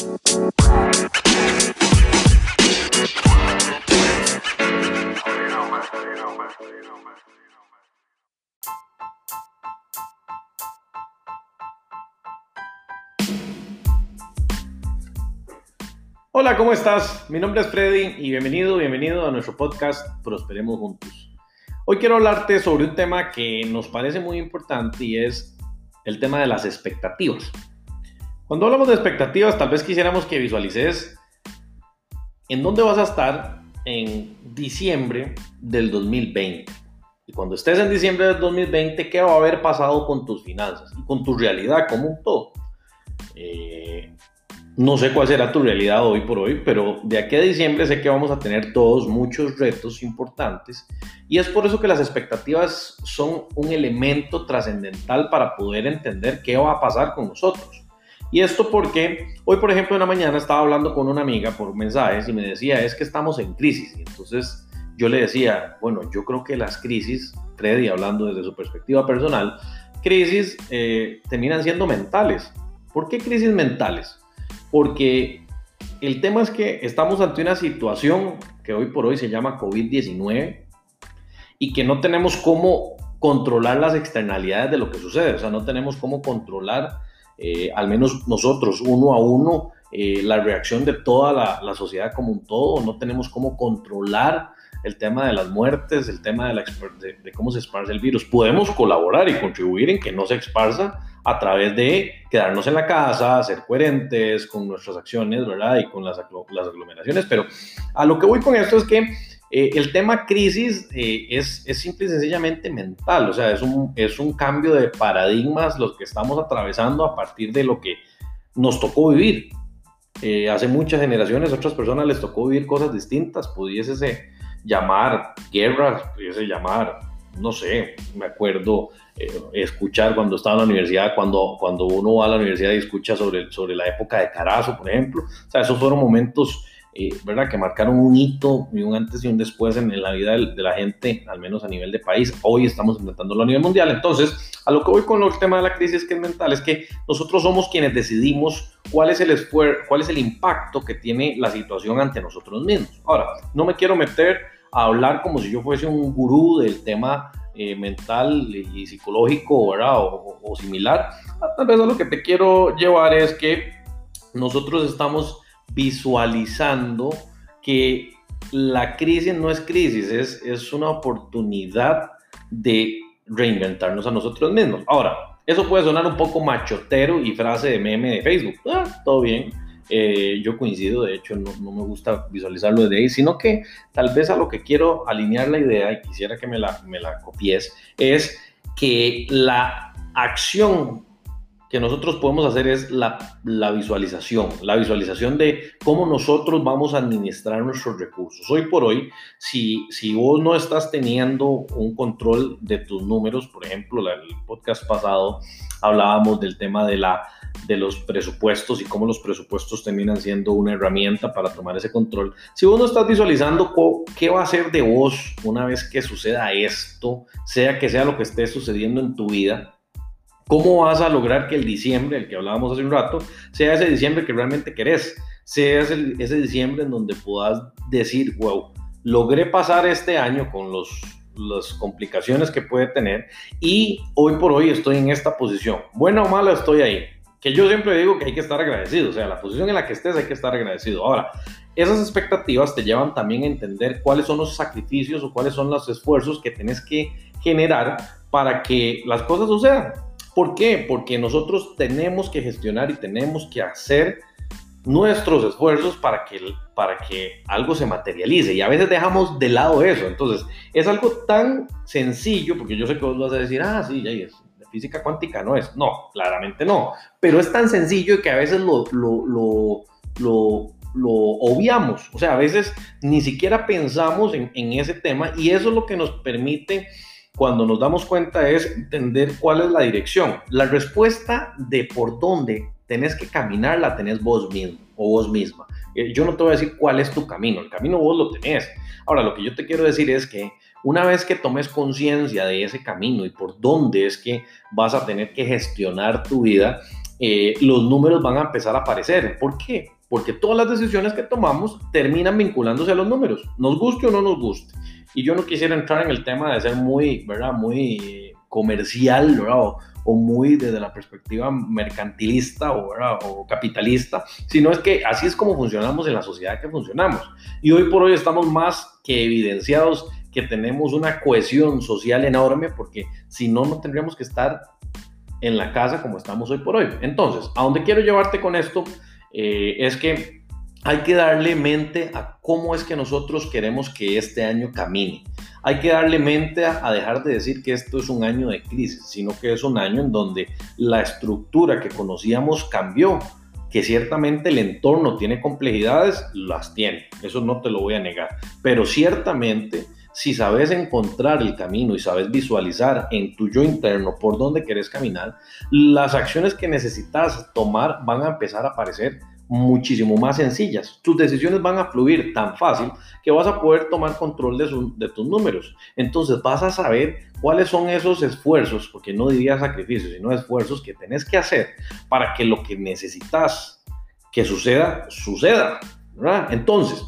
Hola, ¿cómo estás? Mi nombre es Freddy y bienvenido, bienvenido a nuestro podcast Prosperemos Juntos. Hoy quiero hablarte sobre un tema que nos parece muy importante y es el tema de las expectativas. Cuando hablamos de expectativas, tal vez quisiéramos que visualices en dónde vas a estar en diciembre del 2020. Y cuando estés en diciembre del 2020, ¿qué va a haber pasado con tus finanzas y con tu realidad como un todo? Eh, no sé cuál será tu realidad hoy por hoy, pero de aquí a diciembre sé que vamos a tener todos muchos retos importantes y es por eso que las expectativas son un elemento trascendental para poder entender qué va a pasar con nosotros. Y esto porque hoy, por ejemplo, en la mañana estaba hablando con una amiga por mensajes y me decía, es que estamos en crisis. Y entonces yo le decía, bueno, yo creo que las crisis, Freddy, hablando desde su perspectiva personal, crisis eh, terminan siendo mentales. ¿Por qué crisis mentales? porque el tema es que estamos ante una situación que hoy por hoy se llama COVID-19 y que no tenemos cómo controlar las externalidades de lo que sucede, o sea, no tenemos cómo controlar, eh, al menos nosotros, uno a uno, eh, la reacción de toda la, la, sociedad como un todo, no tenemos cómo controlar el tema de las muertes, el tema de, de cómo se esparce el virus. Podemos colaborar y contribuir en que no se esparza, a través de quedarnos en la casa, ser coherentes con nuestras acciones, ¿verdad? Y con las, las aglomeraciones. Pero a lo que voy con esto es que eh, el tema crisis eh, es, es, simple y sencillamente mental, o sea, es un, es un cambio de paradigmas los que estamos atravesando a partir de lo que nos tocó vivir. Eh, hace muchas generaciones, otras personas les tocó vivir cosas distintas, pudiese llamar guerras, pudiese llamar no sé, me acuerdo eh, escuchar cuando estaba en la universidad, cuando, cuando uno va a la universidad y escucha sobre, sobre la época de Carazo, por ejemplo. O sea, esos fueron momentos, eh, ¿verdad?, que marcaron un hito y un antes y un después en, la vida de, la gente, al menos a nivel de país. Hoy estamos enfrentándolo a nivel mundial. Entonces, a lo que voy con el tema de la crisis que es mental es que nosotros somos quienes decidimos cuál es el esfuerzo, cuál es el impacto que tiene la situación ante nosotros mismos. Ahora, no me quiero meter a hablar como si yo fuese un gurú del tema eh, mental y psicológico, ¿verdad? O, similar. Tal vez a lo que te quiero llevar es que nosotros estamos visualizando que la crisis no es crisis, es, es una oportunidad de reinventarnos a nosotros mismos. Ahora, eso puede sonar un poco machotero y frase de meme de Facebook. Ah, todo bien eh, yo coincido, de hecho no, me gusta visualizarlo desde ahí, sino que tal vez a lo que quiero alinear la idea y quisiera que me la, me la copies es que la acción que nosotros podemos hacer es la, la, visualización, la visualización de cómo nosotros vamos a administrar nuestros recursos. Hoy por hoy, si, si vos no estás teniendo un control de tus números, por ejemplo, el podcast pasado hablábamos del tema de la de los presupuestos y cómo los presupuestos terminan siendo una herramienta para tomar ese control. Si vos no estás visualizando qué va a ser de vos una vez que suceda esto, sea que sea lo que esté sucediendo en tu vida, ¿cómo vas a lograr que el diciembre, el que hablábamos hace un rato, sea ese diciembre que realmente querés? Sea ese, ese diciembre en donde puedas decir, wow, logré pasar este año con los las complicaciones que puede tener y hoy por hoy estoy en esta posición. Buena o mala estoy ahí que yo siempre digo que hay que estar agradecido, o sea, la posición en la que estés hay que estar agradecido. Ahora, esas expectativas te llevan también a entender cuáles son los sacrificios o cuáles son los esfuerzos que tienes que generar para que las cosas sucedan. ¿Por qué? Porque nosotros tenemos que gestionar y tenemos que hacer nuestros esfuerzos para que, para que algo se materialice y a veces dejamos de lado eso. Entonces, es algo tan sencillo, porque yo sé que vos vas a decir, ah, sí, ya es, física cuántica no es. No, claramente no. Pero es tan sencillo que a veces lo, lo, lo, lo, obviamos. O sea, a veces ni siquiera pensamos en, en ese tema y eso es lo que nos permite cuando nos damos cuenta es entender cuál es la dirección. La respuesta de por dónde tenés que caminar la tenés vos mismo o vos misma. Eh, yo no te voy a decir cuál es tu camino, el camino vos lo tenés. Ahora, lo que yo te quiero decir es que una vez que tomes conciencia de ese camino y por dónde es que vas a tener que gestionar tu vida, eh, los números van a empezar a aparecer. ¿Por qué? Porque todas las decisiones que tomamos terminan vinculándose a los números, nos guste o no nos guste. Y yo no quisiera entrar en el tema de ser muy, ¿verdad? Muy comercial, ¿verdad? O, muy desde la perspectiva mercantilista o, o capitalista, sino es que así es como funcionamos en la sociedad que funcionamos. Y hoy por hoy estamos más que evidenciados que tenemos una cohesión social enorme, porque si no, no tendríamos que estar en la casa como estamos hoy por hoy. Entonces, a dónde quiero llevarte con esto eh, es que hay que darle mente a cómo es que nosotros queremos que este año camine. Hay que darle mente a, dejar de decir que esto es un año de crisis, sino que es un año en donde la estructura que conocíamos cambió, que ciertamente el entorno tiene complejidades, las tiene, eso no te lo voy a negar, pero ciertamente si sabes encontrar el camino y sabes visualizar en tu yo interno por dónde quieres caminar, las acciones que necesitas tomar van a empezar a aparecer muchísimo más sencillas. Tus decisiones van a fluir tan fácil que vas a poder tomar control de, tus números. Entonces vas a saber cuáles son esos esfuerzos, porque no diría sacrificios, sino esfuerzos que tenés que hacer para que lo que necesitas que suceda, suceda. Entonces,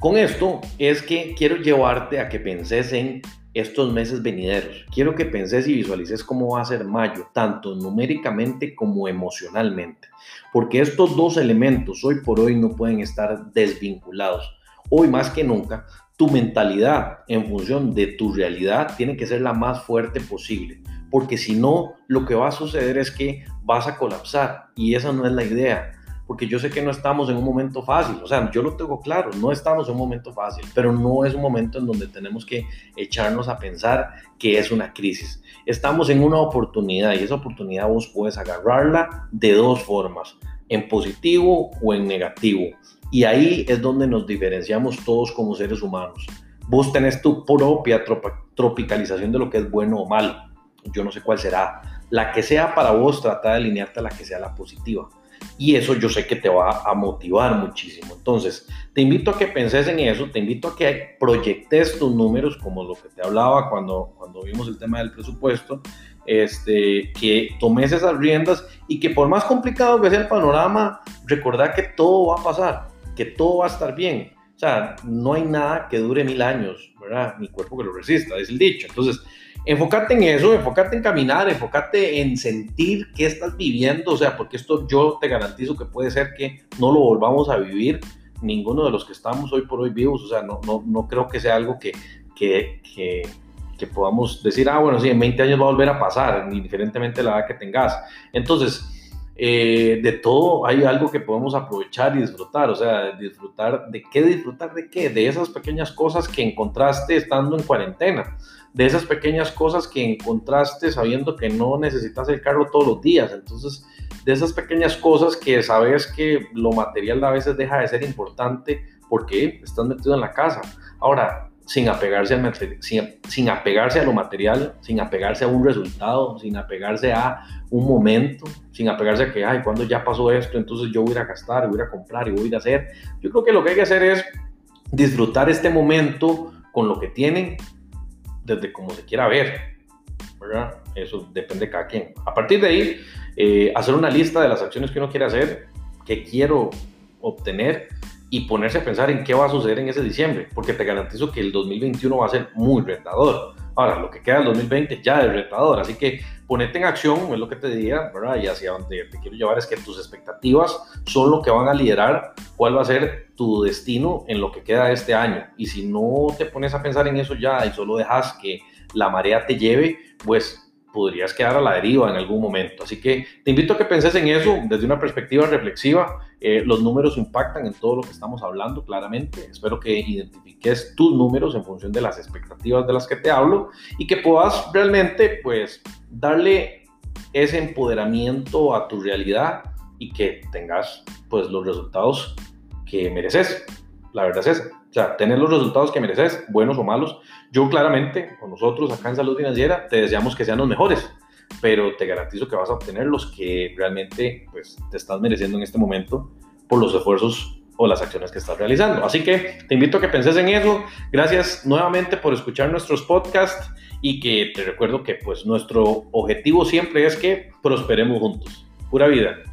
con esto es que quiero llevarte a que penses en estos meses venideros. Quiero que penses y visualices cómo va a ser mayo, tanto numéricamente como emocionalmente. Porque estos dos elementos hoy por hoy no pueden estar desvinculados. Hoy más que nunca, tu mentalidad en función de tu realidad tiene que ser la más fuerte posible. Porque si no, lo que va a suceder es que vas a colapsar y esa no es la idea porque yo sé que no estamos en un momento fácil, o sea, yo lo tengo claro, no estamos en un momento fácil, pero no es un momento en donde tenemos que echarnos a pensar que es una crisis. Estamos en una oportunidad y esa oportunidad vos puedes agarrarla de dos formas, en positivo o en negativo. Y ahí es donde nos diferenciamos todos como seres humanos. Vos tenés tu propia tropicalización de lo que es bueno o malo. Yo no sé cuál será. La que sea para vos, trata de alinearte a la que sea la positiva y eso yo sé que te va a motivar muchísimo. Entonces, te invito a que penses en eso, te invito a que proyectes tus números, como lo que te hablaba cuando, cuando vimos el tema del presupuesto, este, que tomes esas riendas y que por más complicado que sea el panorama, recordad que todo va a pasar, que todo va a estar bien. O sea, no hay nada que dure mil años, ¿verdad? Mi cuerpo que lo resista, es el dicho. Entonces, enfócate en eso, enfócate en caminar, enfócate en sentir qué estás viviendo, o sea, porque esto yo te garantizo que puede ser que no lo volvamos a vivir ninguno de los que estamos hoy por hoy vivos, o sea, no, no, no creo que sea algo que, que, que, que podamos decir, ah, bueno, sí, en 20 años va a volver a pasar, indiferentemente de la edad que tengas. Entonces, eh, de todo hay algo que podemos aprovechar y disfrutar, o sea, disfrutar de qué, disfrutar de qué, de esas pequeñas cosas que encontraste estando en cuarentena de esas pequeñas cosas que encontraste sabiendo que no necesitas el carro todos los días. Entonces, de esas pequeñas cosas que sabes que lo material a veces deja de ser importante porque estás metido en la casa. Ahora, sin apegarse, al sin, sin apegarse a lo material, sin apegarse a un resultado, sin apegarse a un momento, sin apegarse a que, ay, cuando ya pasó esto, entonces yo voy a gastar, voy a comprar y voy a ir a hacer. Yo creo que lo que hay que hacer es disfrutar este momento con lo que tienen, desde como se quiera ver, ¿verdad? Eso depende de cada quien. A partir de ahí, eh, hacer una lista de las acciones que uno quiere hacer, qué quiero obtener y ponerse a pensar en qué va a suceder en ese diciembre, porque te garantizo que el 2021 va a ser muy retador. Ahora, lo que queda del 2020 ya es retador, así que ponete en acción, es lo que te diría, ¿verdad? Y hacia donde te quiero llevar es que tus expectativas son lo que van a liderar cuál va a ser tu destino en lo que queda este año. Y si no te pones a pensar en eso ya y solo dejas que la marea te lleve, pues podrías quedar a la deriva en algún momento. Así que te invito a que penses en eso desde una perspectiva reflexiva. Eh, los números impactan en todo lo que estamos hablando, claramente. Espero que identifiques tus números en función de las expectativas de las que te hablo y que puedas realmente, pues, darle ese empoderamiento a tu realidad y que tengas, pues, los resultados que mereces. La verdad es esa. O sea, tener los resultados que mereces, buenos o malos. Yo claramente, con nosotros acá en Salud Financiera, te deseamos que sean los mejores, pero te garantizo que vas a obtener los que realmente pues, te estás mereciendo en este momento por los esfuerzos o las acciones que estás realizando. Así que te invito a que penses en eso. Gracias nuevamente por escuchar nuestros podcasts y que te recuerdo que pues nuestro objetivo siempre es que prosperemos juntos. Pura vida.